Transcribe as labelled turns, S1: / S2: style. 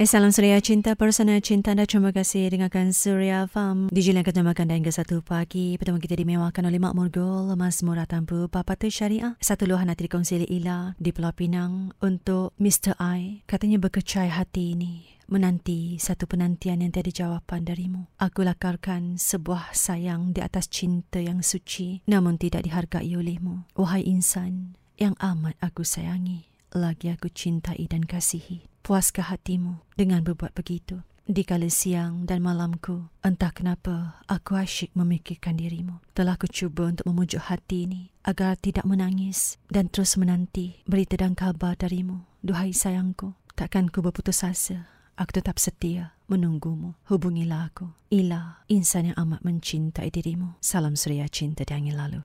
S1: Salam Surya Cinta Persana Cinta anda terima kasih dengarkan Surya Farm DJ yang akan makan dan hingga satu pagi pertama kita dimewahkan oleh Mak Murgul Mas Murah Tanpa Papa Tu Syariah satu luahan hati dikongsi Ila di Pulau Pinang untuk Mr. I katanya berkecai hati ini menanti satu penantian yang tiada jawapan darimu. Aku lakarkan sebuah sayang di atas cinta yang suci namun tidak dihargai olehmu. Wahai insan yang amat aku sayangi, lagi aku cintai dan kasihi. Puaskah hatimu dengan berbuat begitu? Di kala siang dan malamku, entah kenapa aku asyik memikirkan dirimu. Telah aku cuba untuk memujuk hati ini agar tidak menangis dan terus menanti berita dan kabar darimu. Duhai sayangku, takkan ku berputus asa. Aku tetap setia menunggumu. Hubungilah aku. Ila, insan yang amat mencintai dirimu. Salam suria cinta di angin lalu.